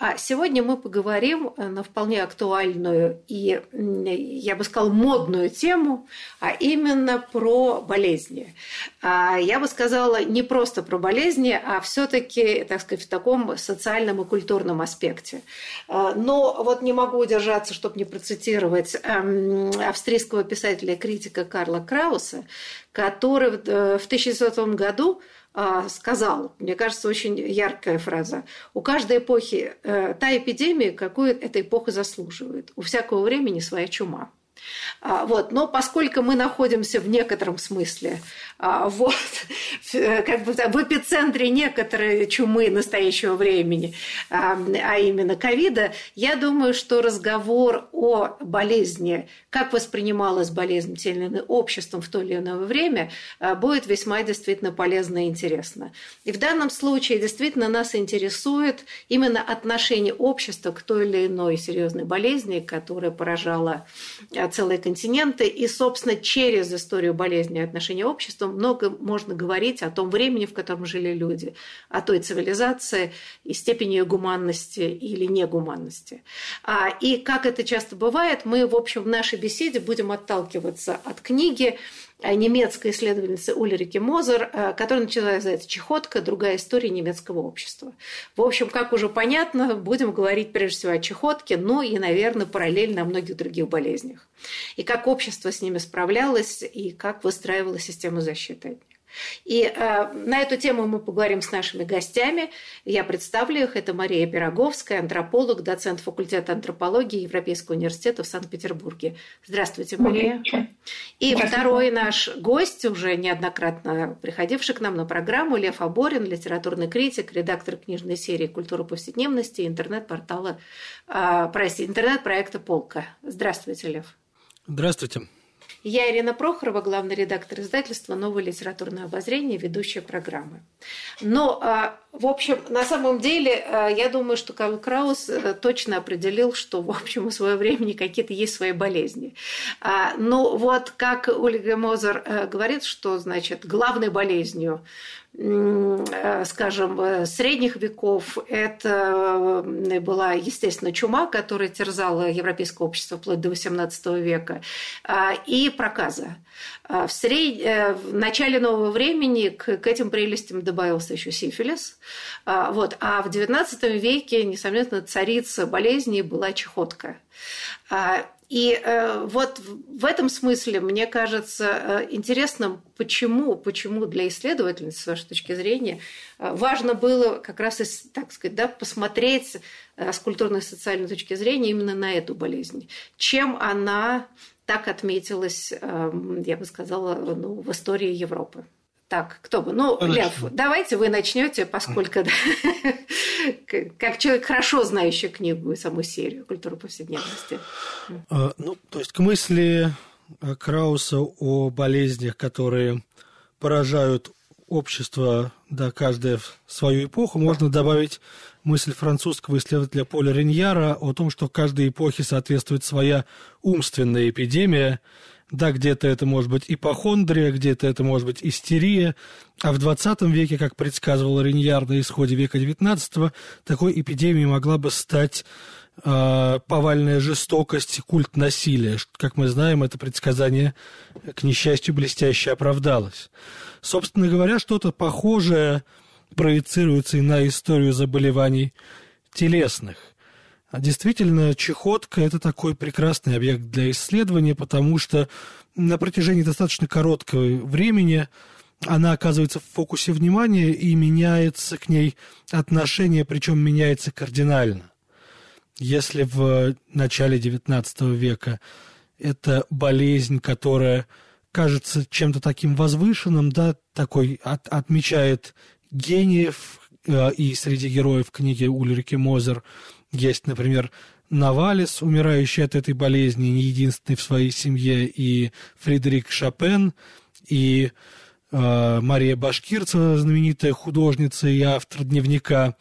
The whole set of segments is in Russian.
А сегодня мы поговорим э, на вполне актуальную и, я бы сказала, модную тему, а именно про болезни. А я бы сказала не просто про болезни, а все-таки, так сказать, в таком социальном и культурном аспекте. А, но вот не могу удержаться, чтобы не процитировать эм, австрийского писателя и критика Карла Крауса, который в 1900 э, году сказал, мне кажется, очень яркая фраза, у каждой эпохи э, та эпидемия, какую эта эпоха заслуживает. У всякого времени своя чума. А, вот. Но поскольку мы находимся в некотором смысле а, вот, как бы в эпицентре некоторой чумы настоящего времени, а, а именно ковида, я думаю, что разговор о болезни, как воспринималась болезнь тем или обществом в то или иное время, будет весьма действительно полезно и интересно. И в данном случае действительно нас интересует именно отношение общества к той или иной серьезной болезни, которая поражала целые континенты. И, собственно, через историю болезни и отношения общества много можно говорить о том времени, в котором жили люди, о той цивилизации и степени ее гуманности или негуманности. А, и как это часто бывает, мы, в общем, в нашей беседе будем отталкиваться от книги немецкой исследовательницы Ульрики Мозер, э, которая начала называется «Чехотка. Другая история немецкого общества». В общем, как уже понятно, будем говорить прежде всего о чехотке, но и, наверное, параллельно о многих других болезнях. И как общество с ними справлялось, и как выстраивало систему защиты от. И э, на эту тему мы поговорим с нашими гостями. Я представлю их. Это Мария Пироговская, антрополог, доцент факультета антропологии Европейского университета в Санкт-Петербурге. Здравствуйте, Мария. И второй наш гость, уже неоднократно приходивший к нам на программу, Лев Аборин, литературный критик, редактор книжной серии «Культура повседневности» и интернет-портала, э, простите, интернет-проекта «Полка». Здравствуйте, Лев. Здравствуйте. Я Ирина Прохорова, главный редактор издательства «Новое литературное обозрение», ведущая программы. Но, а, в общем, на самом деле, а, я думаю, что Карл Краус э, точно определил, что, в общем, у своего времени какие-то есть свои болезни. А, но вот как Ольга Мозер э, говорит, что, значит, главной болезнью Э, скажем, э, средних веков это э, была, естественно, чума, которая терзала европейское общество вплоть до XVIII века, а, и проказа. А, в, сред... в начале нового времени к этим прелестям добавился еще сифилис. А, вот. А в XIX веке, несомненно, царица болезней была чехотка. И э, вот в этом смысле, мне кажется, э, интересным, почему, почему для исследовательниц, с вашей точки зрения, э, важно было как раз, так сказать, да, посмотреть с культурной и социальной точки зрения именно на эту болезнь. Чем она так отметилась, я бы сказала, ну, в истории Европы. Так, кто бы? Ну, Хорошо. Лев, давайте вы начнете, поскольку как человек, хорошо знающий книгу и саму серию «Культура повседневности». А, ну, то есть к мысли Крауса о болезнях, которые поражают общество, да, каждое в свою эпоху, можно добавить мысль французского исследователя Поля Реньяра о том, что каждой эпохе соответствует своя умственная эпидемия, да, где-то это может быть ипохондрия, где-то это может быть истерия. А в 20 веке, как предсказывал Реньяр на исходе века 19 такой эпидемией могла бы стать э, повальная жестокость, культ насилия. Как мы знаем, это предсказание, к несчастью, блестяще оправдалось. Собственно говоря, что-то похожее проецируется и на историю заболеваний телесных. Действительно, чехотка – это такой прекрасный объект для исследования, потому что на протяжении достаточно короткого времени она оказывается в фокусе внимания и меняется к ней отношение, причем меняется кардинально. Если в начале XIX века это болезнь, которая кажется чем-то таким возвышенным, да, такой от, отмечает гениев, э, и среди героев книги Ульрики Мозер есть, например, Навалис, умирающий от этой болезни, не единственный в своей семье, и Фредерик Шопен, и э, Мария Башкирцева, знаменитая художница и автор дневника,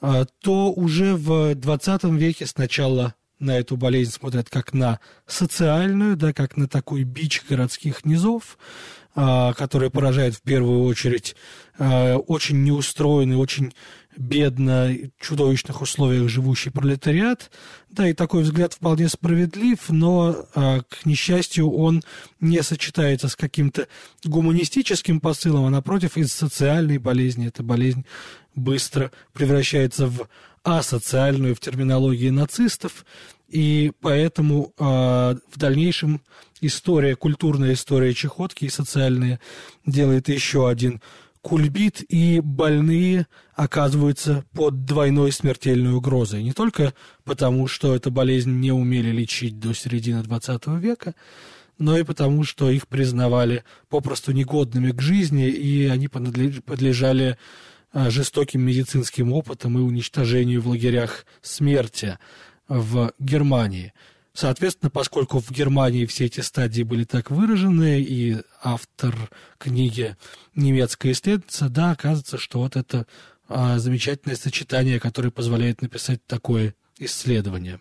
э, то уже в 20 веке сначала на эту болезнь смотрят как на социальную, да, как на такой бич городских низов, а, который поражает в первую очередь а, очень неустроенный, очень бедно, чудовищных условиях живущий пролетариат. Да, и такой взгляд вполне справедлив, но, а, к несчастью, он не сочетается с каким-то гуманистическим посылом, а напротив, из социальной болезни. Эта болезнь быстро превращается в асоциальную в терминологии нацистов, и поэтому э, в дальнейшем история, культурная история чехотки и социальная делает еще один кульбит, и больные оказываются под двойной смертельной угрозой. Не только потому, что эту болезнь не умели лечить до середины XX века, но и потому, что их признавали попросту негодными к жизни, и они подлежали жестоким медицинским опытом и уничтожению в лагерях смерти в Германии. Соответственно, поскольку в Германии все эти стадии были так выражены, и автор книги немецкая исследовательница, да, оказывается, что вот это а, замечательное сочетание, которое позволяет написать такое исследование.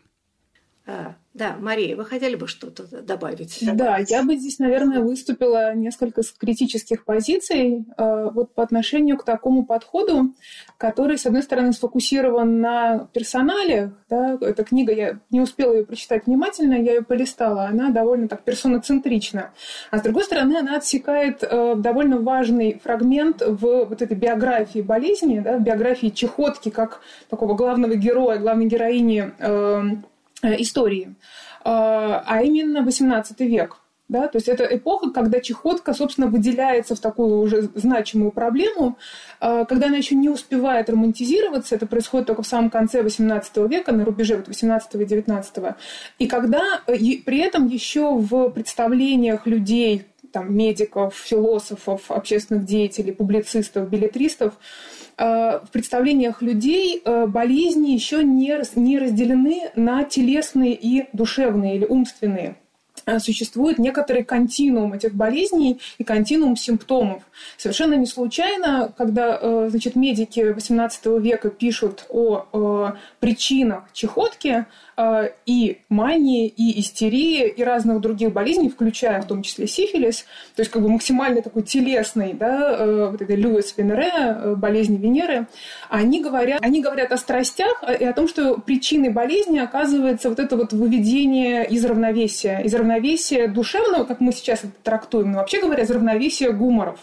А, да, Мария, вы хотели бы что-то добавить? Да, я бы здесь, наверное, выступила несколько с критических позиций э, вот по отношению к такому подходу, который, с одной стороны, сфокусирован на персонале. Да, эта книга, я не успела ее прочитать внимательно, я ее полистала, она довольно так персоноцентрична. А с другой стороны, она отсекает э, довольно важный фрагмент в вот этой биографии болезни, да, биографии чехотки как такого главного героя, главной героини э, истории, а, а именно XVIII век. Да, то есть это эпоха, когда чехотка, собственно, выделяется в такую уже значимую проблему, а, когда она еще не успевает романтизироваться, это происходит только в самом конце XVIII века, на рубеже вот XVIII и XIX, и когда э, при этом еще в представлениях людей, там, медиков, философов, общественных деятелей, публицистов, билетристов, Э, в представлениях людей э, болезни еще не, не разделены на телесные и душевные или умственные э, существует некоторый континуум этих болезней и континуум симптомов. Совершенно не случайно, когда значит, медики XVIII века пишут о причинах чехотки, Э, и мании, и истерии, и разных других болезней, включая в том числе сифилис, то есть как бы максимально такой телесный, да, э, вот это Льюис Венере, э, болезни Венеры, они говорят, они говорят о страстях и о том, что причиной болезни оказывается вот это вот выведение из равновесия, из равновесия душевного, как мы сейчас это трактуем, но вообще говоря, из равновесия гуморов.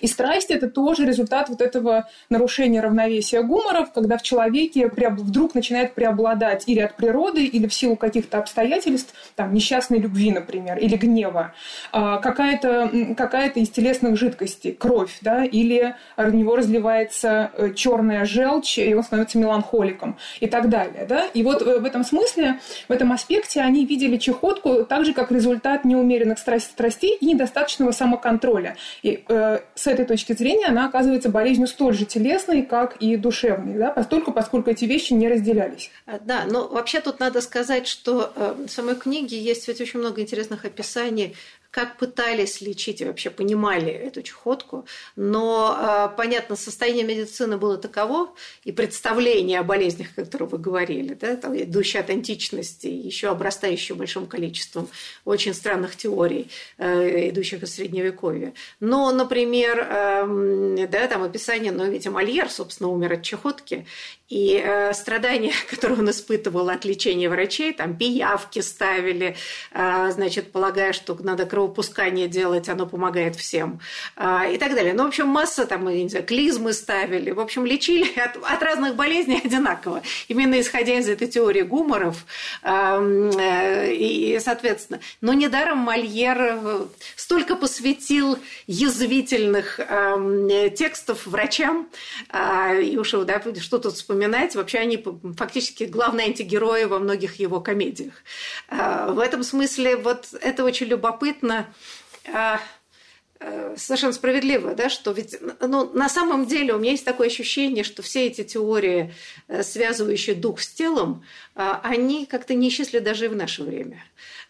И страсть – это тоже результат вот этого нарушения равновесия гуморов, когда в человеке вдруг начинает преобладать или от природы, или в силу каких-то обстоятельств, там, несчастной любви, например, или гнева, а, какая-то какая из телесных жидкостей, кровь, да, или в него разливается э, черная желчь, и он становится меланхоликом и так далее. Да? И вот в этом смысле, в этом аспекте они видели чехотку так же, как результат неумеренных страстей и недостаточного самоконтроля. И э, с этой точки зрения она оказывается болезнью столь же телесной, как и душевной, да, постольку, поскольку эти вещи не разделялись. А, да, но вообще тут надо сказать, что э, в самой книге есть ведь очень много интересных описаний как пытались лечить и вообще понимали эту чехотку. Но, а, понятно, состояние медицины было таково, и представление о болезнях, о которых вы говорили, да, там, идущее от античности, еще обрастающее большим количеством очень странных теорий, э, идущих из Средневековья. Но, например, эм, да, там описание, но ведь Мольер, собственно, умер от чехотки, и э, страдания, которые он испытывал от лечения врачей, там пиявки ставили, э, значит, полагая, что надо кровь кровопускание делать, оно помогает всем а, и так далее. Ну, в общем, масса там, не знаю, клизмы ставили, в общем, лечили от, от разных болезней одинаково, именно исходя из этой теории гуморов. Э, и, соответственно, но недаром Мольер э, столько посвятил язвительных текстов врачам, а, и уж да, что тут вспоминать, вообще они фактически главные антигерои во многих его комедиях. А, в этом смысле вот это очень любопытно а, э, совершенно справедливо, да, что ведь ну, на самом деле у меня есть такое ощущение, что все эти теории, э, связывающие дух с телом, они как-то не исчезли даже и в наше время.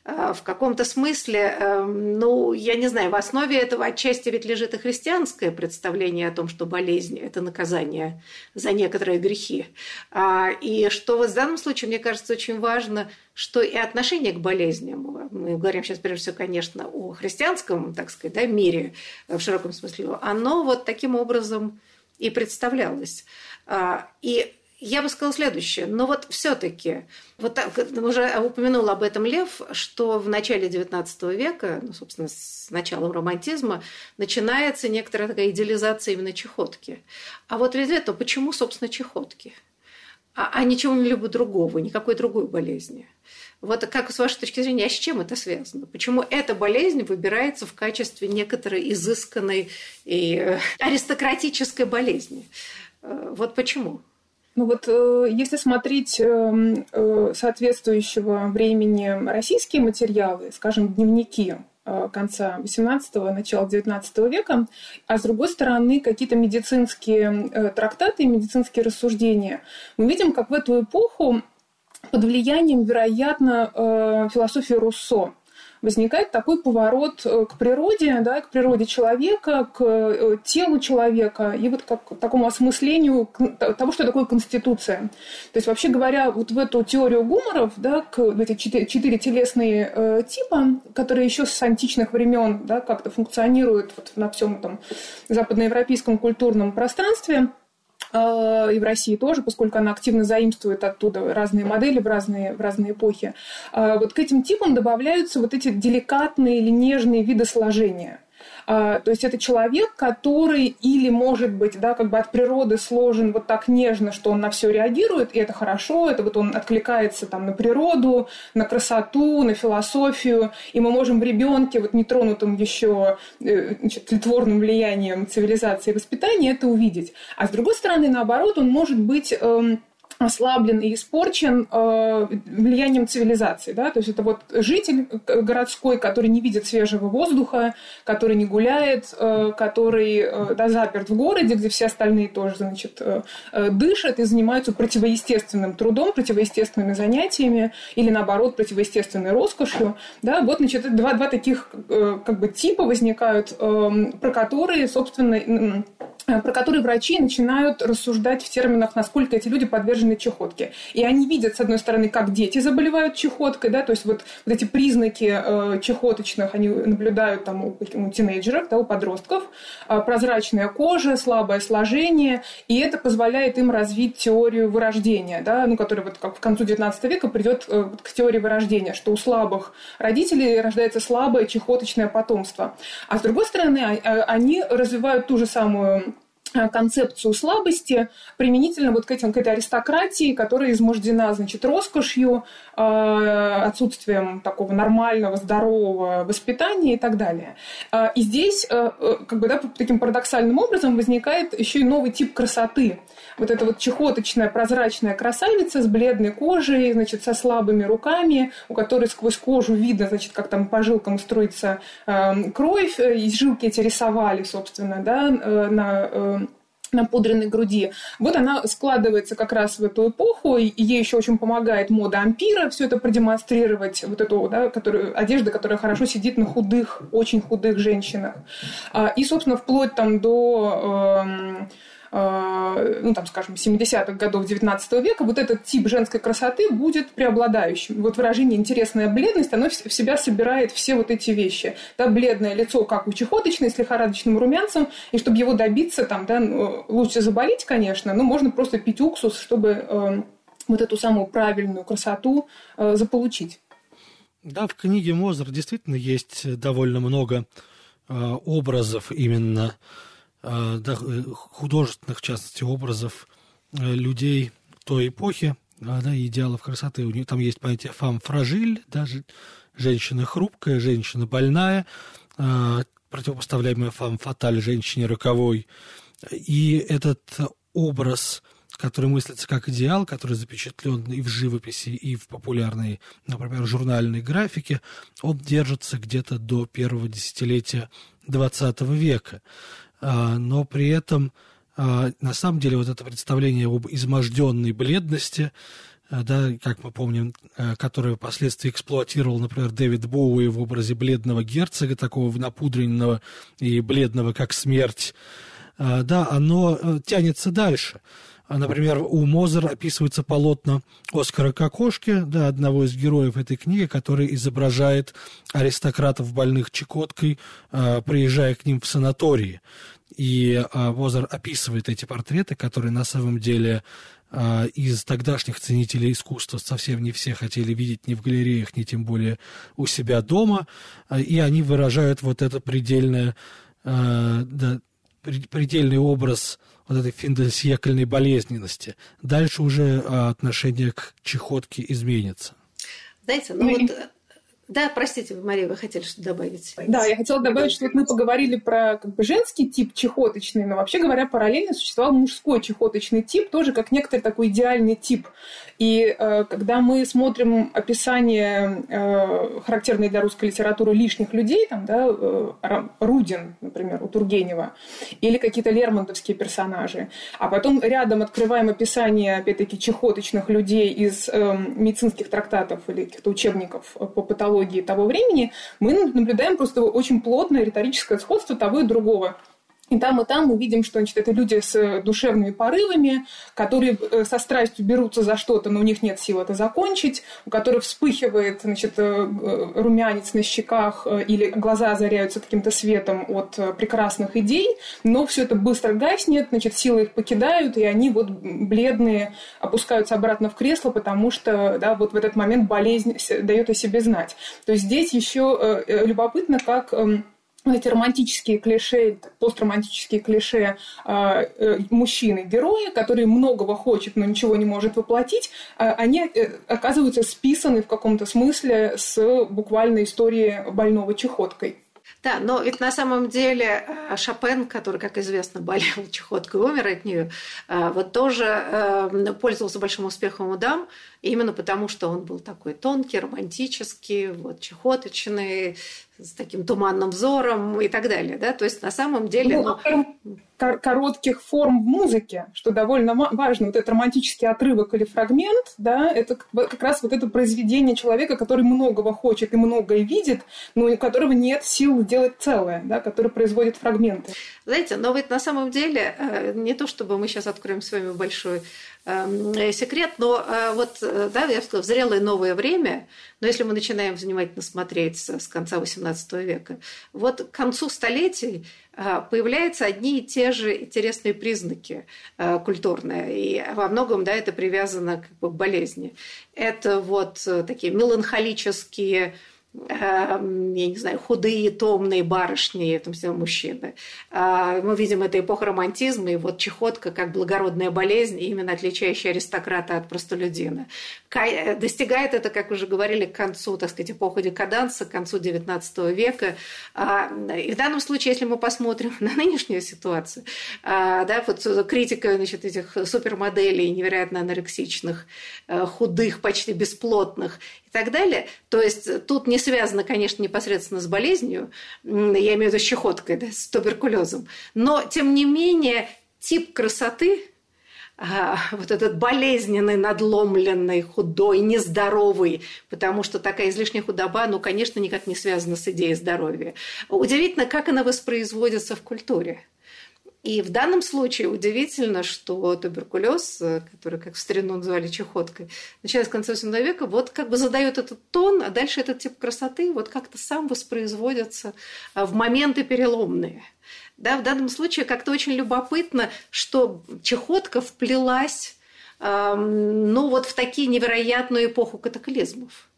Э, в каком-то смысле, эм, ну, я не знаю, в основе этого отчасти ведь лежит и христианское представление о том, что болезнь – это наказание за некоторые грехи. А, и что вот в данном случае, мне кажется, очень важно, что и отношение к болезням, мы говорим сейчас прежде всего, конечно, о христианском, так сказать, да, мире в широком смысле, оно вот таким образом и представлялось. А, и я бы сказала следующее. Но вот все-таки, вот так, уже упомянул об этом Лев, что в начале XIX века, ну, собственно, с началом романтизма, начинается некоторая такая идеализация именно чехотки. А вот ведь это, почему, собственно, чехотки? А, а ничего-либо другого, никакой другой болезни. Вот как с вашей точки зрения, а с чем это связано? Почему эта болезнь выбирается в качестве некоторой изысканной и э, аристократической болезни? Э, вот почему? Ну вот э, если смотреть эм, э, соответствующего времени российские материалы, скажем, дневники э, конца XVIII, начала XIX века, а с другой стороны какие-то медицинские трактаты, медицинские рассуждения, мы видим, как в эту эпоху под влиянием, вероятно, философии Руссо возникает такой поворот э, к природе, да, к природе человека, к э, телу человека и вот как к такому осмыслению того, что такое конституция. То есть, вообще говоря, вот в эту теорию гуморов, да, к эти четыре, четыре телесные э, типа, которые еще с античных времен да, как-то функционируют вот на всем этом западноевропейском культурном пространстве – и в России тоже, поскольку она активно заимствует оттуда разные модели в разные, в разные эпохи. А, вот к этим типам добавляются вот эти деликатные или нежные виды сложения – то есть это человек, который или, может быть, да, как бы от природы сложен вот так нежно, что он на все реагирует, и это хорошо, это вот он откликается там на природу, на красоту, на философию, и мы можем в ребенке, вот нетронутым еще э, значит, тлетворным влиянием цивилизации и воспитания это увидеть. А с другой стороны, наоборот, он может быть эм, ослаблен и испорчен э, влиянием цивилизации. Да? То есть это вот житель городской, который не видит свежего воздуха, который не гуляет, э, который э, да, заперт в городе, где все остальные тоже значит, э, э, дышат и занимаются противоестественным трудом, противоестественными занятиями или, наоборот, противоестественной роскошью. Да? Вот значит, два, два таких э, как бы, типа возникают, э, про которые, собственно, про которые врачи начинают рассуждать в терминах, насколько эти люди подвержены чехотке. И они видят, с одной стороны, как дети заболевают чехоткой, да, то есть вот, вот эти признаки э, чехоточных они наблюдают там у, у тинейджеров, да, у подростков, э, прозрачная кожа, слабое сложение, и это позволяет им развить теорию вырождения, да, ну, которая вот как в концу XIX века придет э, к теории вырождения, что у слабых родителей рождается слабое чехоточное потомство. А с другой стороны, а, а, они развивают ту же самую Э, концепцию слабости применительно вот к, этим, к этой аристократии, которая измождена, значит, роскошью, э, отсутствием такого нормального, здорового воспитания и так далее. Э, и здесь, как бы, да, таким парадоксальным образом возникает еще и новый тип красоты. Вот эта вот чехоточная, прозрачная красавица с бледной кожей, значит, со слабыми руками, у которой сквозь кожу видно, значит, как там по жилкам строится кровь, и жилки эти рисовали, собственно, да, на на пудренной груди. Вот она складывается как раз в эту эпоху, и ей еще очень помогает мода ампира все это продемонстрировать, вот эту да, которую, одежда, которая хорошо сидит на худых, очень худых женщинах. А, и, собственно, вплоть там до... Э, ну, там, скажем, 70-х годов 19 века, вот этот тип женской красоты будет преобладающим. Вот выражение «интересная бледность», оно в себя собирает все вот эти вещи. Да, бледное лицо, как у чехоточной, с лихорадочным румянцем, и чтобы его добиться, там, да, ну, лучше заболеть, конечно, но можно просто пить уксус, чтобы э, вот эту самую правильную красоту э, заполучить. Да, в книге Мозер действительно есть довольно много э, образов именно э, художественных, в частности, образов э, людей той эпохи, да, идеалов красоты. У нее там есть понятие фам фрагиль, да, женщина хрупкая, женщина больная, э, противопоставляемая фам фаталь, женщине роковой. И этот образ который мыслится как идеал, который запечатлен и в живописи, и в популярной, например, журнальной графике, он держится где-то до первого десятилетия XX века. А, но при этом, а, на самом деле, вот это представление об изможденной бледности, а, да, как мы помним, которое впоследствии эксплуатировал, например, Дэвид Боуи в образе бледного герцога, такого напудренного и бледного, как смерть, да, оно э, тянется дальше. А, например, у Мозера описывается полотно Оскара Кокошки, да, одного из героев этой книги, который изображает аристократов больных чекоткой, э, приезжая к ним в санатории. И э, Мозер описывает эти портреты, которые на самом деле из тогдашних ценителей искусства совсем не все хотели видеть ни в галереях, ни тем более у себя дома. И они выражают вот это предельное, да, предельный образ вот этой финдосьекольной болезненности. Дальше уже а, отношение к чехотке изменится. Знаете, ну, ну вот да, простите, Мария, вы хотели что-то добавить? Да, я хотела добавить, что вот мы поговорили про как бы, женский тип чехоточный, но вообще говоря, параллельно существовал мужской чехоточный тип, тоже как некоторый такой идеальный тип. И э, когда мы смотрим описание, э, характерное для русской литературы, лишних людей, там, да, э, Рудин, например, у Тургенева, или какие-то лермонтовские персонажи, а потом рядом открываем описание, опять-таки, чехоточных людей из э, медицинских трактатов или каких-то учебников по патологии, психологии того времени, мы наблюдаем просто очень плотное риторическое сходство того и другого. И там, и там мы видим, что значит, это люди с душевными порывами, которые э, со страстью берутся за что-то, но у них нет сил это закончить, у которых вспыхивает значит, э, э, румянец на щеках или глаза озаряются каким-то светом от прекрасных идей, но все это быстро гаснет, значит, силы их покидают, и они вот бледные опускаются обратно в кресло, потому что да, вот в этот момент болезнь дает о себе знать. То есть здесь еще любопытно, как эм, эти романтические клише, постромантические клише а, э, мужчины, героя, который многого хочет, но ничего не может воплотить, э, они э, оказываются списаны в каком-то смысле с буквальной истории больного чехоткой. Да, но ведь на самом деле э, Шопен, который, как известно, болел чехоткой и умер от нее, вот тоже пользовался большим успехом у дам, именно потому что он был такой тонкий, романтический, вот, чехоточный, с таким туманным взором и так дале. Да? То есть на самом деле... Ну, ну коротких форм в музыке, что довольно важно. Вот этот романтический отрывок или фрагмент, да, это как раз вот это произведение человека, который многого хочет и многое видит, но у которого нет сил делать целое, да, который производит фрагменты. Знаете, но ведь на самом деле э, не то, чтобы мы сейчас откроем с вами большой секрет, но э, вот, э, да, я сказала, в зрелое новое время, но если мы начинаем внимательно смотреть с конца XVIII века, вот к концу столетий появляются одни и те же интересные признаки культурные, и во многом, да, это привязано как бы к болезни. Это вот такие меланхолические Эм, я не знаю, худые, томные барышни, там все мужчины. А, мы видим это эпоху романтизма, и вот чехотка как благородная болезнь, именно отличающая аристократа от простолюдина. Достигает это, как уже говорили, к концу, так сказать, эпохи декаданса, к концу XIX века. А, и в данном случае, если мы посмотрим на нынешнюю ситуацию, а, да, вот критика значит, этих супермоделей, невероятно анорексичных, э, худых, почти бесплотных и так далее, то есть тут не связано, конечно, непосредственно с болезнью, я имею в виду с чехоткой, да, с туберкулезом, но, тем не менее, тип красоты, а, вот этот болезненный, надломленный, худой, нездоровый, потому что такая излишняя худоба, ну, конечно, никак не связана с идеей здоровья. Удивительно, как она воспроизводится в культуре. И в данном случае удивительно, что туберкулез, э, который, как в старину называли чехоткой, начиная с конца XVIII века, вот как бы задает этот тон, а дальше этот тип красоты вот как-то сам воспроизводится э, в моменты переломные. Да, в данном случае как-то очень любопытно, что чехотка вплелась ну, вот в такие невероятную эпоху катаклизмов.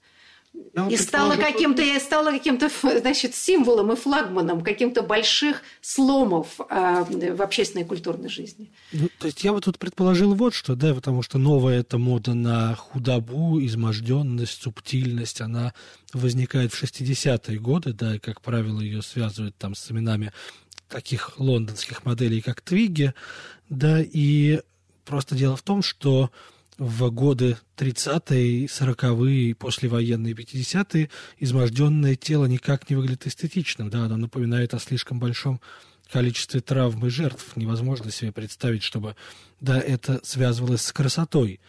И стала каким-то, я стала каким-то, значит, символом и флагманом каким-то больших сломов э, в общественной и культурной жизни. Ну, то есть я бы тут предположил вот что, да, потому что новая эта мода на худобу, изможденность, субтильность, она возникает в 60-е годы, да, и, как правило, ее связывают там с именами таких лондонских моделей, как Твиги, да, и просто дело в том, что в годы 30-е, 40-е, послевоенные 50-е изможденное тело никак не выглядит эстетичным, да, оно напоминает о слишком большом количестве травм и жертв. Невозможно себе представить, чтобы, да, это связывалось с красотой.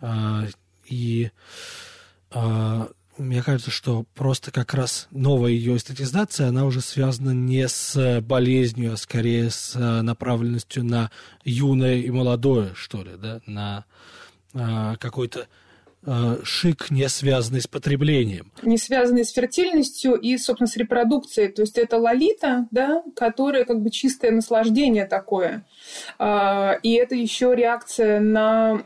А, и а, мне кажется, что просто как раз новая ее эстетизация, она уже связана не с болезнью, а скорее с направленностью на юное и молодое, что ли, да, на а, какой-то а, шик, не связанный с потреблением. Не связанный с фертильностью и, собственно, с репродукцией. То есть это лолита, да, которая как бы чистое наслаждение такое. А, и это еще реакция на,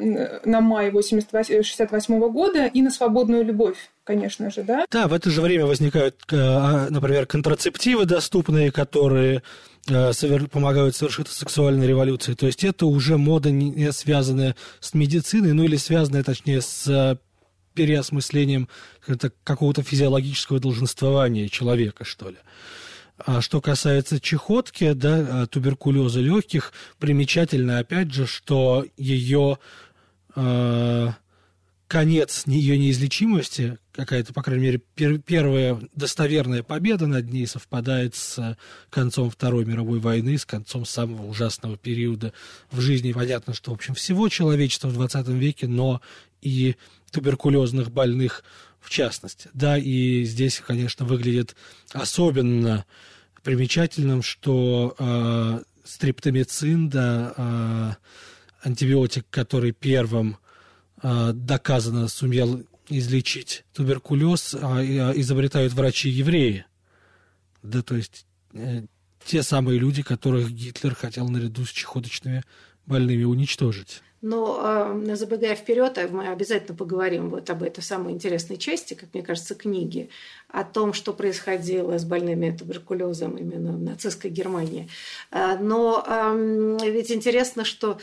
на май 1968 года и на свободную любовь конечно же, да? Да, в это же время возникают, например, контрацептивы доступные, которые помогают совершить сексуальной революции. То есть это уже мода, не связанная с медициной, ну или связанная, точнее, с э, переосмыслением какого-то физиологического долженствования человека, что ли. А что касается чехотки, да, э, туберкулеза легких, примечательно, опять же, что ее э, конец ее неизлечимости, какая-то, по крайней мере, пер, первая достоверная победа над ней совпадает с концом Второй мировой войны, с концом самого ужасного периода в жизни. Понятно, что, в общем, всего человечества в 20 веке, но и туберкулезных больных в частности. Да, и здесь, конечно, выглядит особенно примечательным, что э, стриптомицин, да, э, антибиотик, который первым доказано сумел излечить туберкулез, а, а изобретают врачи-евреи. Да, то есть э, те самые люди, которых Гитлер хотел наряду с чехоточными больными уничтожить. Но забегая вперед, мы обязательно поговорим вот об этой самой интересной части, как мне кажется, книги, о том, что происходило с больными туберкулезом именно в нацистской Германии. Но ведь интересно, что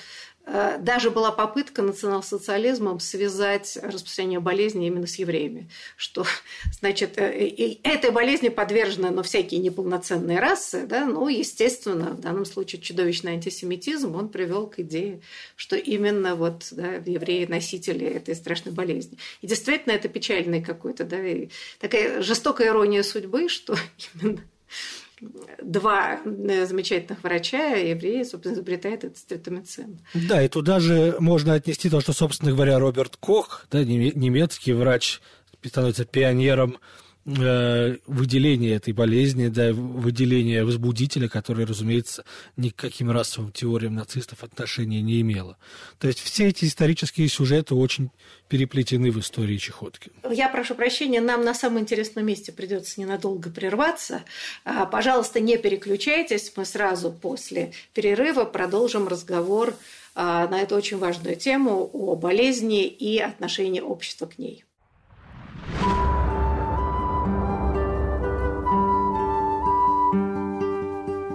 Э, даже была попытка национал-социализмом связать распространение болезни именно с евреями, что, значит, э, этой болезни подвержены но всякие неполноценные расы, да, ну, естественно, в данном случае чудовищный антисемитизм, он привел к идее, что именно вот да, евреи носители этой страшной болезни. И действительно, это печальный какой-то, да, такая жестокая ирония судьбы, что два э, замечательных врача, евреи, собственно, изобретает этот стрептомицин. Да, и туда же можно отнести то, что, собственно говоря, Роберт Кох, да, немецкий врач, становится пионером выделение этой болезни, да, выделение возбудителя, который, разумеется, ни к каким расовым теориям нацистов отношения не имело. То есть все эти исторические сюжеты очень переплетены в истории чехотки. Я прошу прощения, нам на самом интересном месте придется ненадолго прерваться. А, пожалуйста, не переключайтесь, мы сразу после перерыва продолжим разговор а, на эту очень важную тему о болезни и отношении общества к ней.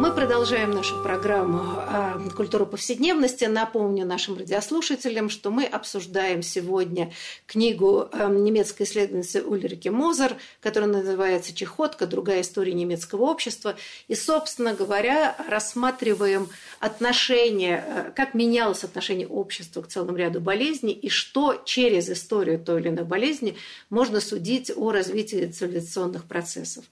Мы продолжаем нашу программу «Культура повседневности». Напомню нашим радиослушателям, что мы обсуждаем сегодня книгу эм, немецкой исследовательницы Ульрики Мозер, которая называется «Чехотка. Другая история немецкого общества». И, собственно говоря, рассматриваем отношение, э, как менялось отношение общества к целому ряду болезней и что через историю той или иной болезни можно судить о развитии цивилизационных процессов.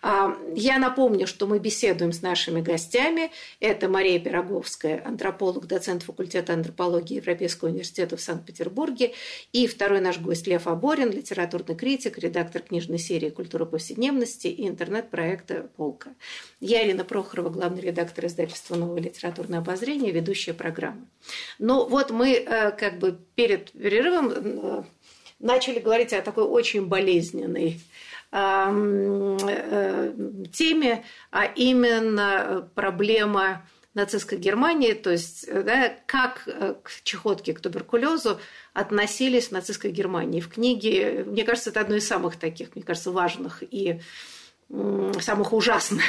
А, я напомню, что мы беседуем с нашими гостями. Это Мария Пироговская, антрополог, доцент факультета антропологии Европейского университета в Санкт-Петербурге. И второй наш гость Лев Аборин, литературный критик, редактор книжной серии «Культура повседневности» и интернет-проекта «Полка». Я Ирина Прохорова, главный редактор издательства «Новое литературное обозрение», ведущая программы. Ну вот мы э, как бы перед перерывом э, начали говорить о такой очень болезненной теме, а именно проблема нацистской Германии, то есть да, как к чехотке, к туберкулезу относились в нацистской Германии. В книге, мне кажется, это одно из самых таких, мне кажется, важных и самых ужасных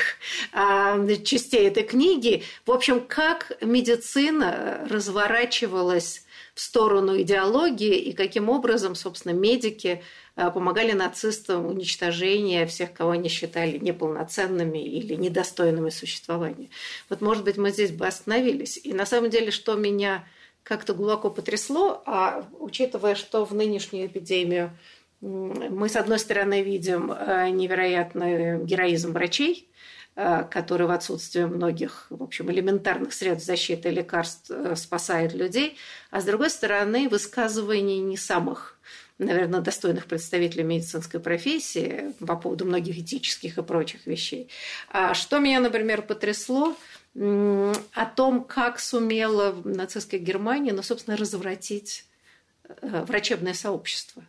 частей этой книги. В общем, как медицина разворачивалась в сторону идеологии и каким образом, собственно, медики а, помогали нацистам уничтожения всех, кого они считали неполноценными или недостойными существования. Вот, может быть, мы здесь бы остановились. И на самом деле, что меня как-то глубоко потрясло, а учитывая, что в нынешнюю эпидемию мы, с одной стороны, видим э, невероятный героизм врачей, э, который в отсутствии многих, в общем, элементарных средств защиты и лекарств э, спасает людей, а с другой стороны, высказывания не самых наверное, достойных представителей медицинской профессии по поводу многих этических и прочих вещей. А что меня, например, потрясло, о том, как сумела нацистская Германия, ну, собственно, развратить врачебное сообщество.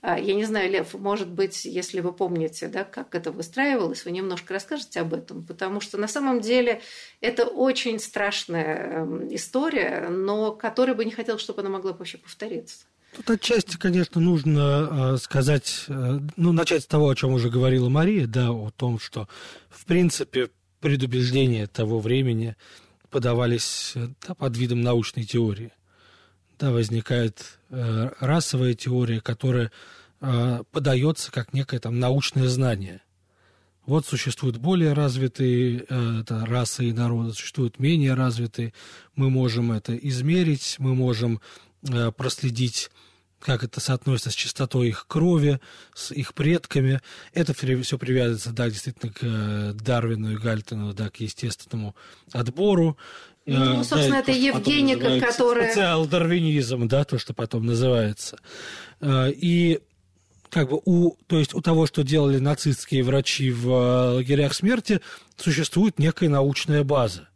А, я не знаю, Лев, может быть, если вы помните, да, как это выстраивалось, вы немножко расскажете об этом, потому что на самом деле это очень страшная эм, история, но которой бы не хотел, чтобы она могла вообще повториться. Тут отчасти, конечно, нужно э, сказать, э, ну, начать с того, о чем уже говорила Мария, да, о том, что, в принципе, предубеждения того времени подавались да, под видом научной теории да, возникает э, расовая теория, которая э, подается как некое там научное знание. Вот существуют более развитые э, расы и народы, существуют менее развитые. Мы можем это измерить, мы можем проследить как это соотносится с чистотой их крови, с их предками. Это все привязывается, да, действительно, к э, Дарвину и Гальтону, да, к естественному отбору. Ну, э, собственно, да, это Евгеника, которая... Социал-дарвинизм, да, то, что потом называется. Э, и как бы у, то есть у того, что делали нацистские врачи в э, лагерях смерти, существует некая научная база.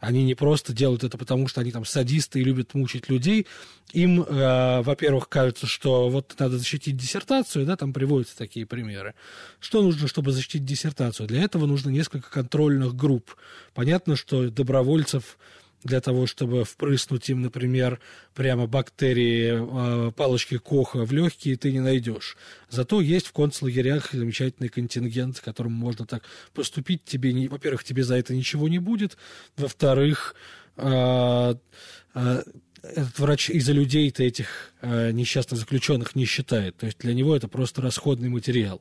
Они не просто делают это потому, что они там садисты и любят мучить людей. Им, э, во-первых, кажется, что вот надо защитить диссертацию, да, там приводятся такие примеры. Что нужно, чтобы защитить диссертацию? Для этого нужно несколько контрольных групп. Понятно, что добровольцев для того, чтобы впрыснуть им, например, прямо бактерии э, палочки Коха в легкие, ты не найдешь. Зато есть в концлагерях замечательный контингент, которым можно так поступить. Тебе, не, во-первых, тебе за это ничего не будет. Во-вторых, э, э, этот врач из-за людей-то этих несчастных заключенных не считает. То есть для него это просто расходный материал.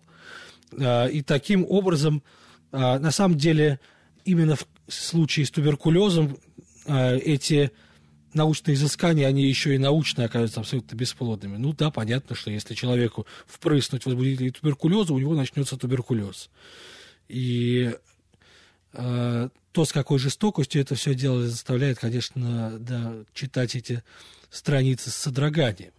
И таким образом, на самом деле, именно в случае с туберкулезом эти научные изыскания, они еще и научные оказываются абсолютно бесплодными. Ну да, понятно, что если человеку впрыснуть возбудитель туберкулеза, у него начнется туберкулез. И э, то, с какой жестокостью это все дело заставляет, конечно, да, читать эти страницы с содроганием.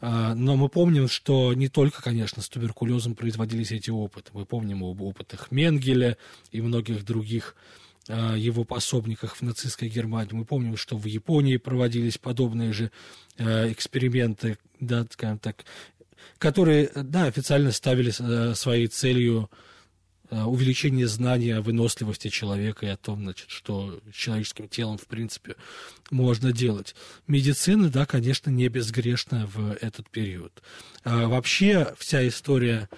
Э, но мы помним, что не только, конечно, с туберкулезом производились эти опыты. Мы помним об опытах Менгеля и многих других его пособниках в нацистской Германии. Мы помним, что в Японии проводились подобные же э, эксперименты, да, скажем так, которые, да, официально ставили э, своей целью э, увеличение знания о выносливости человека и о том, значит, что с человеческим телом, в принципе, можно делать. Медицина, да, конечно, не безгрешна в этот период. А вообще вся история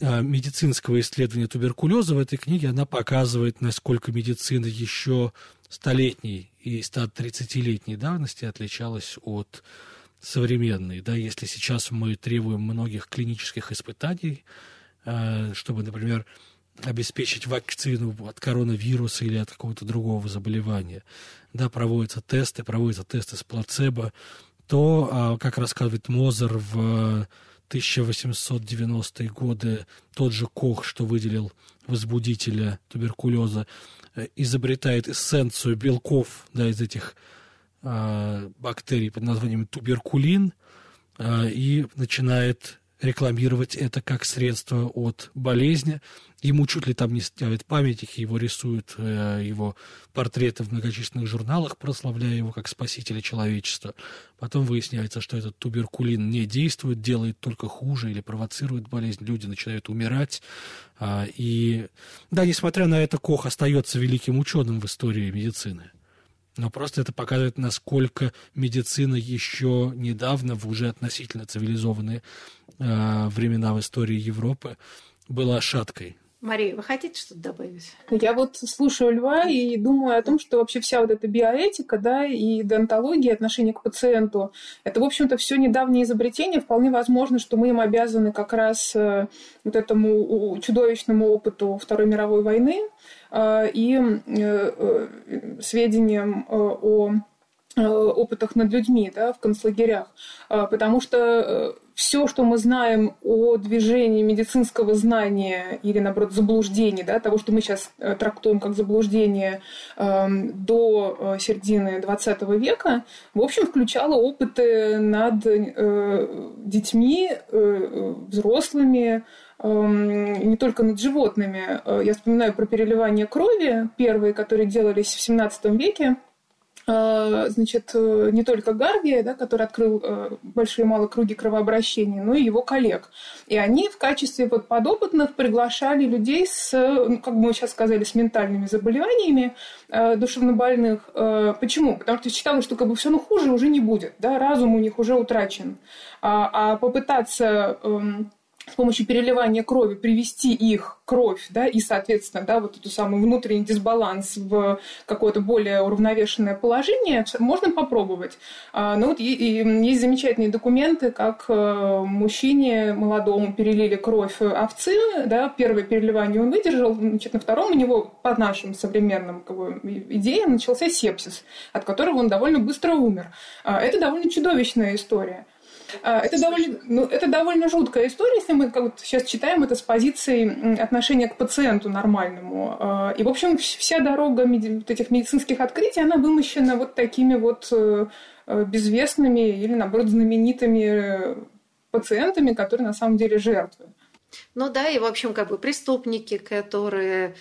медицинского исследования туберкулеза в этой книге, она показывает, насколько медицина еще столетней и 130-летней давности отличалась от современной. Да, если сейчас мы требуем многих клинических испытаний, а, чтобы, например, обеспечить вакцину от коронавируса или от какого-то другого заболевания, да, проводятся тесты, проводятся тесты с плацебо, то, а, как рассказывает Мозер в 1890-е годы тот же Кох, что выделил возбудителя туберкулеза, э, изобретает эссенцию белков да, из этих э, бактерий под названием туберкулин э, и начинает рекламировать это как средство от болезни. Ему чуть ли там не ставят памятники, его рисуют, э, его портреты в многочисленных журналах, прославляя его как спасителя человечества. Потом выясняется, что этот туберкулин не действует, делает только хуже или провоцирует болезнь. Люди начинают умирать. А, и да, несмотря на это, Кох остается великим ученым в истории медицины. Но просто это показывает, насколько медицина еще недавно, в уже относительно цивилизованные э, времена в истории Европы, была шаткой. Мария, вы хотите что-то добавить? Я вот слушаю Льва и думаю о том, что вообще вся вот эта биоэтика, да, и донтология, отношение к пациенту, это, в общем-то, все недавнее изобретение. Вполне возможно, что мы им обязаны как раз э, вот этому чудовищному опыту Второй мировой войны и э, сведениям о опытах над людьми да, в концлагерях, потому что все, что мы знаем о движении медицинского знания или, наоборот, заблуждений, да, того, что мы сейчас э, трактуем как заблуждение э, до э, середины XX века, в общем, включало опыты над э, детьми, э, взрослыми, не только над животными. Э, я вспоминаю про переливание крови, первые, которые делались в XVII веке, а, значит, э, не только Гарвия, да, который открыл э, большие и малые круги кровообращения, но и его коллег. И они в качестве вот подопытных приглашали людей с, ну, как мы сейчас сказали, с ментальными заболеваниями э, душевнобольных. Почему? Потому что считалось, что как бы все ну, хуже уже не будет, да, разум у них уже утрачен. А, а попытаться эм, с помощью переливания крови привести их кровь, да, и, соответственно, да, вот эту самую внутренний дисбаланс в какое-то более уравновешенное положение, можно попробовать. А, ну вот есть замечательные документы, как э, мужчине молодому перелили кровь овцы, да, первое переливание он выдержал, значит, на втором у него, по нашим современным как бы, идеям, начался сепсис, от которого он довольно быстро умер. А, это довольно чудовищная история. А, это довольно, ну, это довольно жуткая история, если мы как вот сейчас читаем это с позиции отношения к пациенту нормальному. А, и, в общем, вся дорога вот этих медицинских открытий, она вымощена вот такими вот э, э, безвестными или, наоборот, знаменитыми э, пациентами, которые на самом деле жертвы. Ну да, и, в общем, как бы преступники, которые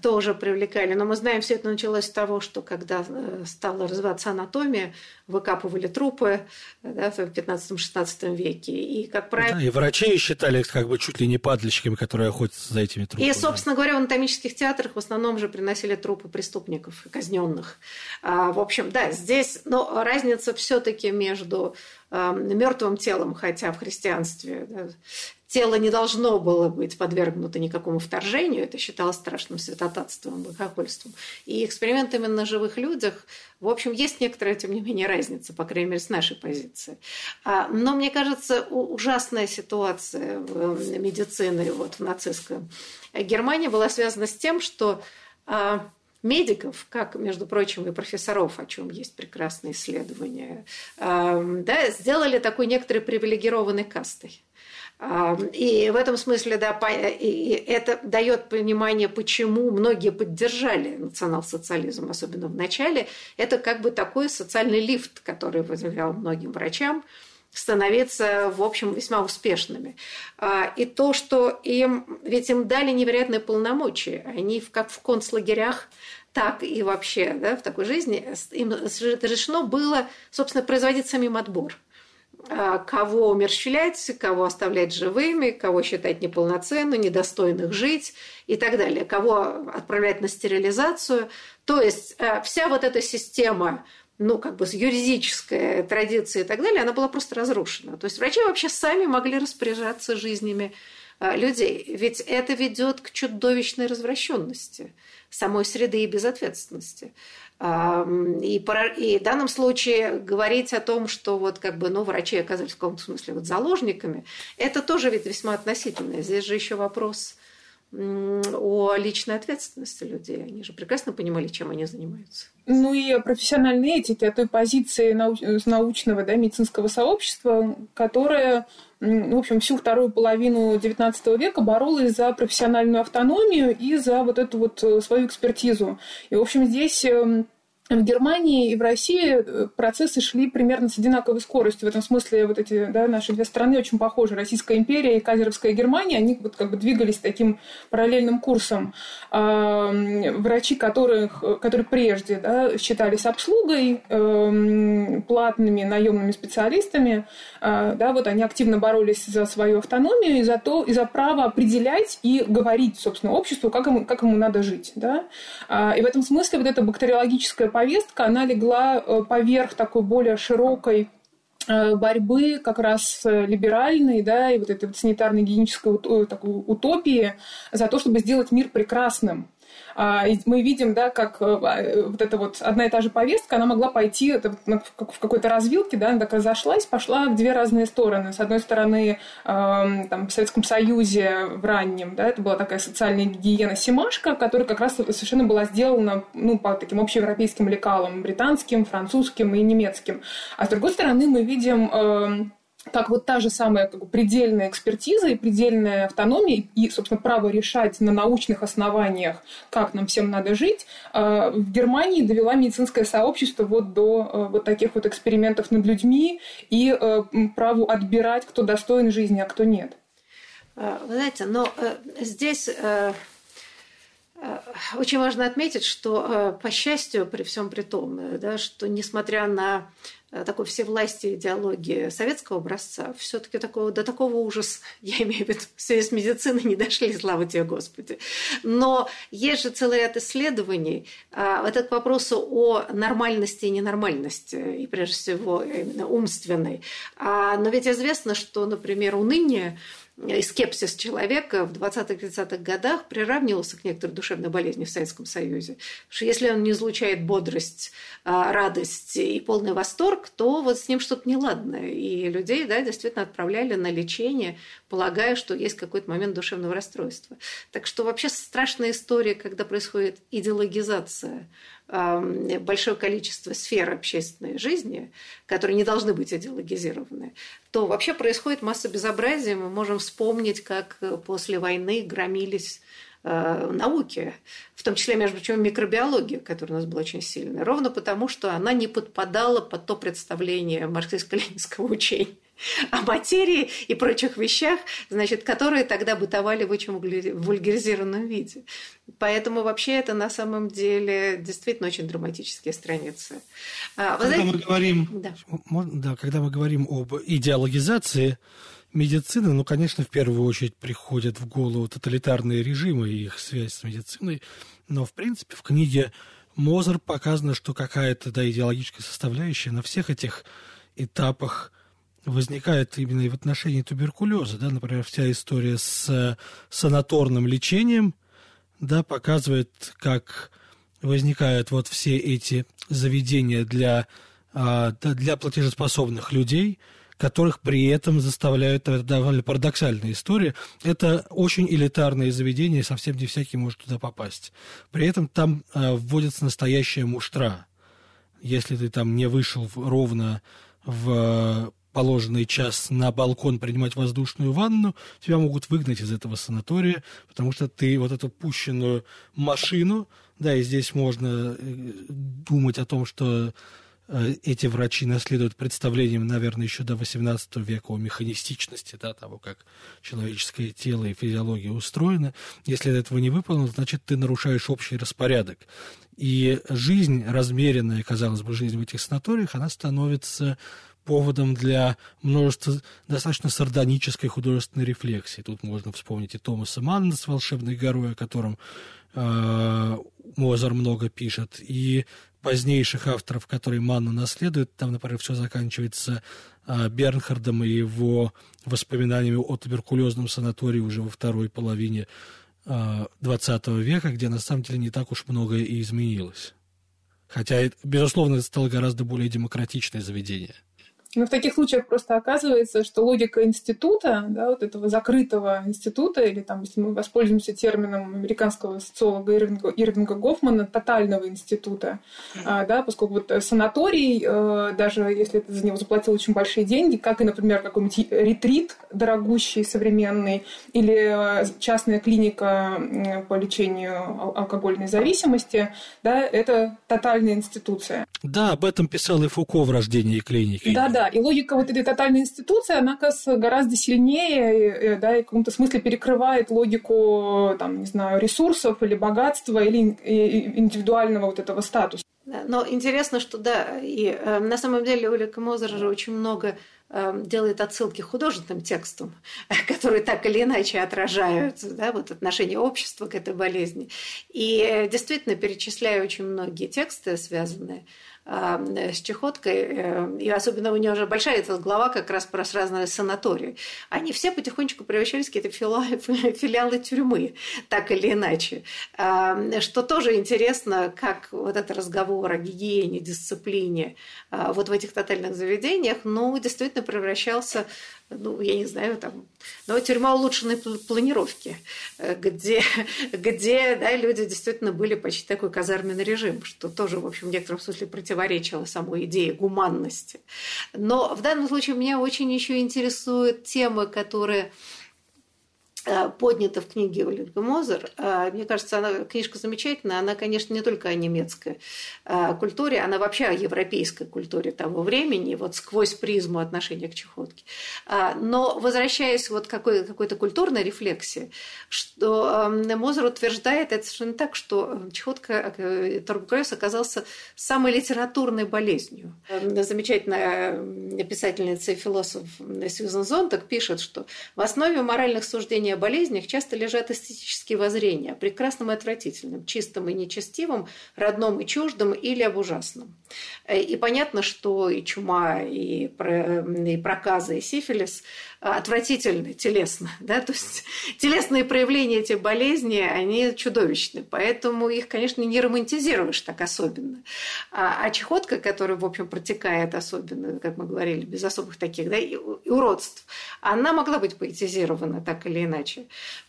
тоже привлекали. Но мы знаем, все это началось с того, что когда э, стала развиваться анатомия, выкапывали трупы да, в 15-16 веке. И, как правило... Да, и врачи считали как бы чуть ли не падальщиками, которые охотятся за этими трупами. И, собственно говоря, в анатомических театрах в основном же приносили трупы преступников, казненных. А, в общем, да, здесь но разница все-таки между э, мертвым телом, хотя в христианстве да, тело не должно было быть подвергнуто никакому вторжению, это считалось страшным святотатством, богохульством. И экспериментами на живых людях, в общем, есть некоторая, тем не менее, разница, по крайней мере, с нашей позиции. А, но, мне кажется, ужасная ситуация в медицине вот, в нацистской Германии была связана с тем, что а, медиков, как, между прочим, и профессоров, о чем есть прекрасные исследования, а, да, сделали такой некоторой привилегированной кастой. И в этом смысле, да, это дает понимание, почему многие поддержали национал-социализм, особенно в начале. Это как бы такой социальный лифт, который позволял многим врачам становиться, в общем, весьма успешными. А, и то, что им, ведь им дали невероятные полномочия, они как в концлагерях, так и вообще да, в такой жизни, им разрешено было, собственно, производить самим отбор – кого умерщвлять, кого оставлять живыми, кого считать неполноценными, недостойных жить и так далее, кого отправлять на стерилизацию. То есть а, вся вот эта система ну, как бы с юридической традицией и так далее, она была просто разрушена. То есть врачи вообще сами могли распоряжаться жизнями а, людей. Ведь это ведет к чудовищной развращенности самой среды и безответственности. И, и в данном случае говорить о том, что вот как бы, ну, врачи оказались в каком-то смысле вот заложниками, это тоже ведь весьма относительно. Здесь же еще вопрос о личной ответственности людей. Они же прекрасно понимали, чем они занимаются. Ну и о профессиональной этике, о той позиции науч- научного да, медицинского сообщества, которая, в общем, всю вторую половину XIX века боролась за профессиональную автономию и за вот эту вот э, свою экспертизу. И, в общем, здесь эм, в Германии и в России э, процессы шли примерно с одинаковой скоростью. В этом смысле вот эти да, наши две страны очень похожи. Российская империя и Казеровская Германия, они вот как бы двигались таким параллельным курсом. А, врачи, которых, которые прежде да, считались обслугой, э, платными наемными специалистами, э, да, вот они активно боролись за свою автономию и за, то, и за право определять и говорить, собственно, обществу, как ему, как ему надо жить. Да? А, и в этом смысле вот эта бактериологическая повестка, она легла э, поверх такой более широкой э, борьбы как раз либеральной, да, и вот этой вот санитарно-гигиенической такой утопии за то, чтобы сделать мир прекрасным. А, мы видим, да, как э, а, вот эта вот одна и та же повестка, она могла пойти в какой-то развилке, да, она так разошлась, пошла в две разные стороны. С одной стороны, там, в Советском Союзе в раннем, да, это была такая социальная гигиена Семашка, которая как раз совершенно была сделана ну, по таким общеевропейским лекалам, британским, французским и немецким. А с другой стороны, мы видим как вот та же самая как бы, предельная экспертиза и предельная автономия и, собственно, право решать на научных основаниях, как нам всем надо жить, э, в Германии довела медицинское сообщество вот до э, вот таких вот экспериментов над людьми и э, праву отбирать, кто достоин жизни, а кто нет. Вы знаете, но здесь очень важно отметить, что, по счастью, при всем при том, да, что несмотря на такой всевластия идеологии советского образца, все-таки такого, до такого ужаса, я имею в виду, все из медицины не дошли, слава тебе Господи. Но есть же целый ряд исследований. А, этот вопрос о нормальности и ненормальности, и прежде всего именно умственной. А, но ведь известно, что, например, уныние и скепсис человека в 20-30-х годах приравнивался к некоторой душевной болезни в Советском Союзе. Потому что если он не излучает бодрость, а, радость и полный восторг, то вот с ним что-то неладное. И людей да, действительно отправляли на лечение, полагая, что есть какой-то момент душевного расстройства. Так что вообще страшная история, когда происходит идеологизация большое количество сфер общественной жизни, которые не должны быть идеологизированы, то вообще происходит масса безобразия. Мы можем вспомнить, как э, после войны громились э, науки, в том числе, между прочим, микробиология, которая у нас была очень сильная, ровно потому, что она не подпадала под то представление марксистско-ленинского учения о материи и прочих вещах, значит, которые тогда бытовали в очень вульгаризированном виде. Поэтому вообще это на самом деле действительно очень драматические страницы. А, вы когда знаете... мы говорим, да. да, когда мы говорим об идеологизации медицины, ну, конечно, в первую очередь приходят в голову тоталитарные режимы и их связь с медициной, но, в принципе, в книге Мозер показано, что какая-то да, идеологическая составляющая на всех этих этапах возникает именно и в отношении туберкулеза. Да? Например, вся история с санаторным лечением да, показывает, как возникают вот все эти заведения для, а, для платежеспособных людей, которых при этом заставляют, это довольно парадоксальная история, это очень элитарные заведения, совсем не всякий может туда попасть. При этом там а, вводится настоящая муштра. Если ты там не вышел ровно в положенный час на балкон принимать воздушную ванну, тебя могут выгнать из этого санатория, потому что ты вот эту пущенную машину, да, и здесь можно э, думать о том, что э, эти врачи наследуют представлением, наверное, еще до XVIII века о механистичности, да, того, как человеческое тело и физиология устроены. Если этого не выполнено, значит, ты нарушаешь общий распорядок. И жизнь, размеренная, казалось бы, жизнь в этих санаториях, она становится поводом для множества достаточно сардонической художественной рефлексии. Тут можно вспомнить и Томаса Манна с «Волшебной горой», о котором э, Мозар много пишет, и позднейших авторов, которые Манну наследуют. Там, например, все заканчивается э, Бернхардом и его воспоминаниями о туберкулезном санатории уже во второй половине э, века, где на самом деле не так уж многое и изменилось. Хотя, безусловно, это стало гораздо более демократичное заведение. Но в таких случаях просто оказывается, что логика института, да, вот этого закрытого института, или там, если мы воспользуемся термином американского социолога Ирвинга, Ирвинга Гофмана, тотального института, а, да, поскольку вот санаторий, э, даже если ты за него заплатил очень большие деньги, как и, например, какой-нибудь ретрит дорогущий, современный, или э, частная клиника по лечению алкогольной зависимости, да, это тотальная институция. Да, об этом писал и Фуко в «Рождении клиники». Да, да, и логика вот этой тотальной институции, она, кажется, гораздо сильнее, да, и в каком-то смысле перекрывает логику, там, не знаю, ресурсов или богатства, или индивидуального вот этого статуса. Но интересно, что да, и э, на самом деле Улика Мозер же очень много э, делает отсылки к художественным текстам, которые так или иначе отражают да, вот отношение общества к этой болезни. И э, действительно перечисляю очень многие тексты, связанные с чехоткой, э, и особенно у нее уже большая эта глава как раз про разные санатории, они все потихонечку превращались в какие-то филиалы, филиалы тюрьмы, так или иначе. Что тоже интересно, как вот этот разговор о гигиене, дисциплине вот в этих тотальных заведениях, ну, действительно превращался ну, я не знаю, там, но тюрьма улучшенной планировки, э, где, где да, люди действительно были почти такой казарменный режим, что тоже, в общем, в некотором смысле противоречило самой идее гуманности. Но в данном случае меня очень еще интересуют темы, которые поднята в книге Ольги Мозер. Э, мне кажется, она, книжка замечательная. Она, конечно, не только о немецкой э, культуре, она вообще о европейской культуре того времени, вот сквозь призму отношения к чехотке. Но возвращаясь вот к какой- какой-то культурной рефлексии, что Мозер утверждает, это совершенно так, что чехотка, туберкулез оказался самой литературной болезнью. Замечательная писательница и философ Сьюзен Зонтак пишет, что в основе моральных суждений о болезнях часто лежат эстетические воззрения о прекрасном и отвратительном, чистом и нечестивом, родном и чуждом или об ужасном. Э, и понятно, что и чума, и, и проказы, и сифилис отвратительны телесно. Да? То есть телесные проявления этих болезней, они чудовищны. Поэтому их, конечно, не романтизируешь так особенно. А, а чехотка, которая, в общем, протекает особенно, как мы говорили, без особых таких да, и уродств, она могла быть поэтизирована так или иначе.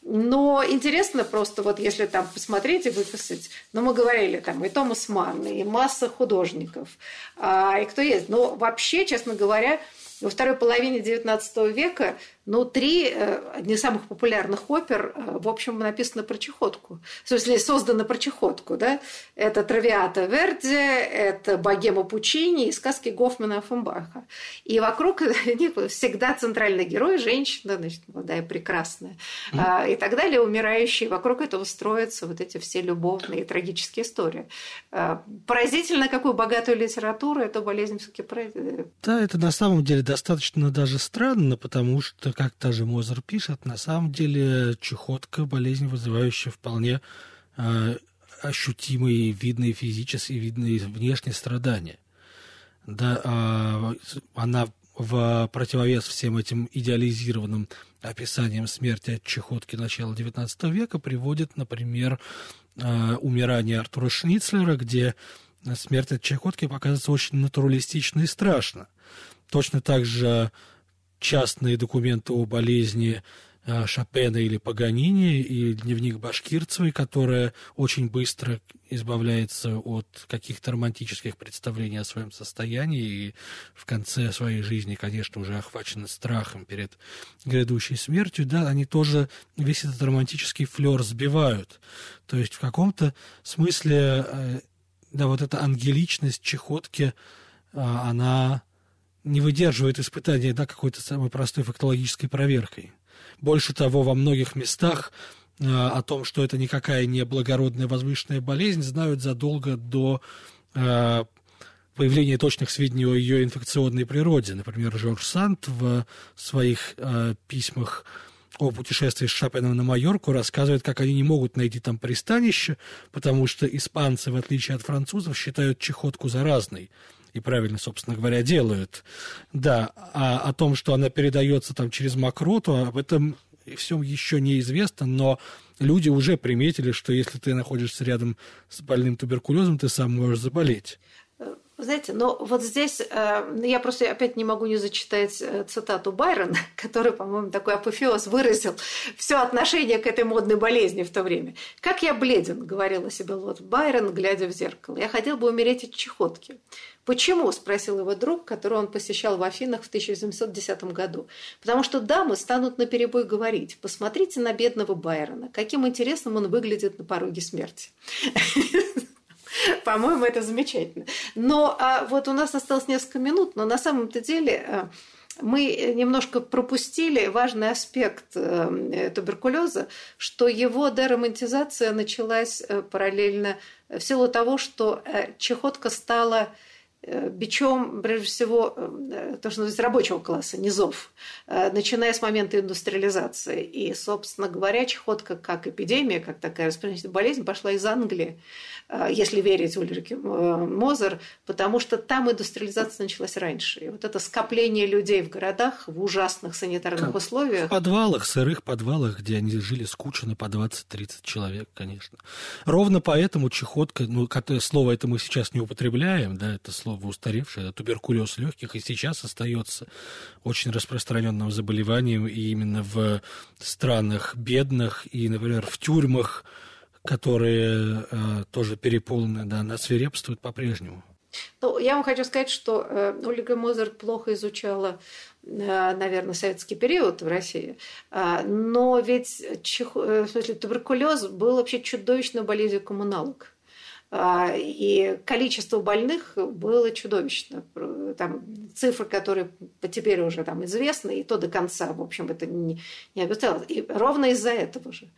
Но интересно просто, вот если там посмотреть и выписать, ну, мы говорили там и Томас Манн, и масса художников, а, и кто есть. Но вообще, честно говоря, во второй половине XIX века ну, три э, одни из самых популярных опер, э, в общем, написаны про чехотку. В смысле, созданы про чехотку, да? Это «Травиата Верди», это «Богема Пучини» и сказки Гофмана Фомбаха. И вокруг них всегда центральный герой – женщина, значит, молодая, прекрасная, mm-hmm. и так далее, умирающие. Вокруг этого строятся вот эти все любовные и трагические истории. А, поразительно, какую богатую литературу эту болезнь все-таки Да, это на самом деле достаточно даже странно, потому что как даже Мозер пишет, на самом деле чехотка – болезнь, вызывающая вполне э, ощутимые, видные физические, видные внешние страдания. Да, э, она в противовес всем этим идеализированным описаниям смерти от чехотки начала XIX века приводит, например, э, умирание Артура Шницлера, где смерть от чехотки показывается очень натуралистично и страшно. Точно так же частные документы о болезни э, Шопена или Паганини и дневник Башкирцевой, которая очень быстро избавляется от каких-то романтических представлений о своем состоянии и в конце своей жизни, конечно, уже охвачена страхом перед грядущей смертью, да, они тоже весь этот романтический флер сбивают. То есть в каком-то смысле, э, да, вот эта ангеличность чехотки, э, она не выдерживает испытания да, какой-то самой простой фактологической проверкой. Больше того, во многих местах э, о том, что это никакая не благородная возвышенная болезнь, знают задолго до э, появления точных сведений о ее инфекционной природе. Например, Жорж Санд в своих э, письмах о путешествии с Шопеном на Майорку рассказывает, как они не могут найти там пристанище, потому что испанцы, в отличие от французов, считают чехотку заразной и правильно, собственно говоря, делают. Да, а о том, что она передается там через мокроту, об этом всем еще неизвестно, но люди уже приметили, что если ты находишься рядом с больным туберкулезом, ты сам можешь заболеть. Знаете, но вот здесь э, я просто опять не могу не зачитать э, цитату Байрона, который, по-моему, такой апофеоз выразил все отношение к этой модной болезни в то время. «Как я бледен», — говорил о себе Лот Байрон, глядя в зеркало. «Я хотел бы умереть от чехотки». «Почему?» – спросил его друг, которого он посещал в Афинах в 1810 году. «Потому что дамы станут наперебой говорить, посмотрите на бедного Байрона, каким интересным он выглядит на пороге смерти». По-моему, это замечательно. Но а вот у нас осталось несколько минут, но на самом-то деле а, мы немножко пропустили важный аспект э, туберкулеза, что его деромантизация началась э, параллельно в силу того, что э, чехотка стала Э, бичом, прежде всего, э, то, что называется рабочего класса, низов, э, начиная с момента индустриализации. И, собственно говоря, чехотка как эпидемия, как такая распространенная болезнь, пошла из Англии, если верить Ульрике Мозер, потому что там индустриализация началась раньше. И вот это скопление людей в городах в ужасных санитарных как? условиях. В подвалах, сырых подвалах, где они жили скучно по 20-30 человек, конечно. Ровно поэтому чехотка, ну, слово это мы сейчас не употребляем, да, это слово слово устаревшее, туберкулез легких и сейчас остается очень распространенным заболеванием и именно в странах бедных и, например, в тюрьмах, которые э, тоже переполнены, да, она свирепствует по-прежнему. Ну, я вам хочу сказать, что э, Ольга Мозер плохо изучала, э, наверное, советский период в России, э, но ведь чих... Э, в смысле, туберкулез был вообще чудовищной болезнью коммуналок. А, и количество больных было чудовищно. Там цифры, которые теперь уже там известны, и то до конца, в общем, это не, не обязательно. И ровно из-за этого же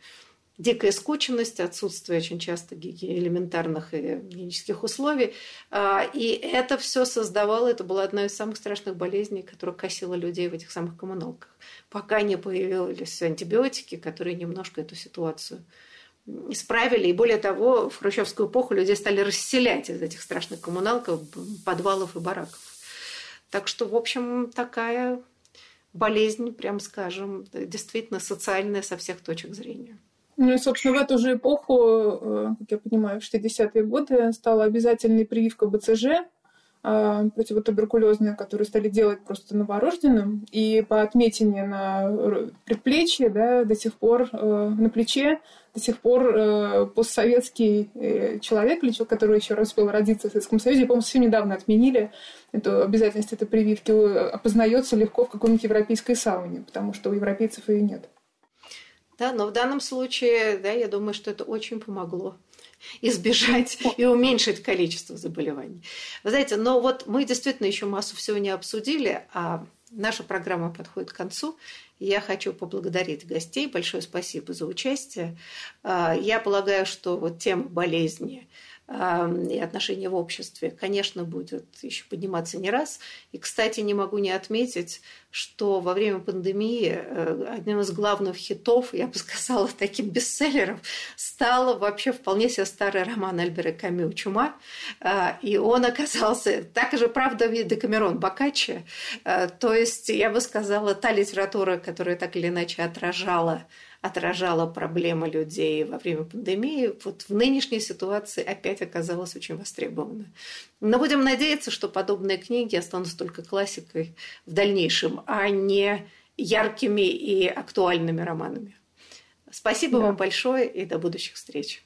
дикая скученность, отсутствие очень часто элементарных гигиенических условий. А, и это все создавало, это была одна из самых страшных болезней, которая косила людей в этих самых коммуналках, пока не появились антибиотики, которые немножко эту ситуацию исправили. И более того, в хрущевскую эпоху людей стали расселять из этих страшных коммуналков, подвалов и бараков. Так что, в общем, такая болезнь, прям скажем, действительно социальная со всех точек зрения. Ну и, собственно, в эту же эпоху, э, как я понимаю, в 60-е годы стала обязательной прививка БЦЖ, противотуберкулезные, которые стали делать просто новорожденным. И по отметине на предплечье, да, до сих пор э, на плече, до сих пор э, постсоветский э, человек, или человек, который еще раз успел родиться в Советском Союзе, по-моему, совсем недавно отменили эту обязательность этой прививки, опознается легко в какой-нибудь европейской сауне, потому что у европейцев ее нет. Да, но в данном случае, да, я думаю, что это очень помогло избежать и уменьшить количество заболеваний. Вы знаете, но вот мы действительно еще массу всего не обсудили, а наша программа подходит к концу. Я хочу поблагодарить гостей. Большое спасибо за участие. А, я полагаю, что вот тема болезни – и отношения в обществе, конечно, будет еще подниматься не раз. И, кстати, не могу не отметить, что во время пандемии э, одним из главных хитов, я бы сказала, таким бестселлером, стал вообще вполне себе старый роман Альбера Камю «Чума». А, и он оказался, так же, правда, Декамерон Бокаччи. А, то есть, я бы сказала, та литература, которая так или иначе отражала отражала проблемы людей во время пандемии, вот в нынешней ситуации опять оказалась очень востребована. Но будем надеяться, что подобные книги останутся только классикой в дальнейшем, а не яркими и актуальными романами. Спасибо да. вам большое и до будущих встреч.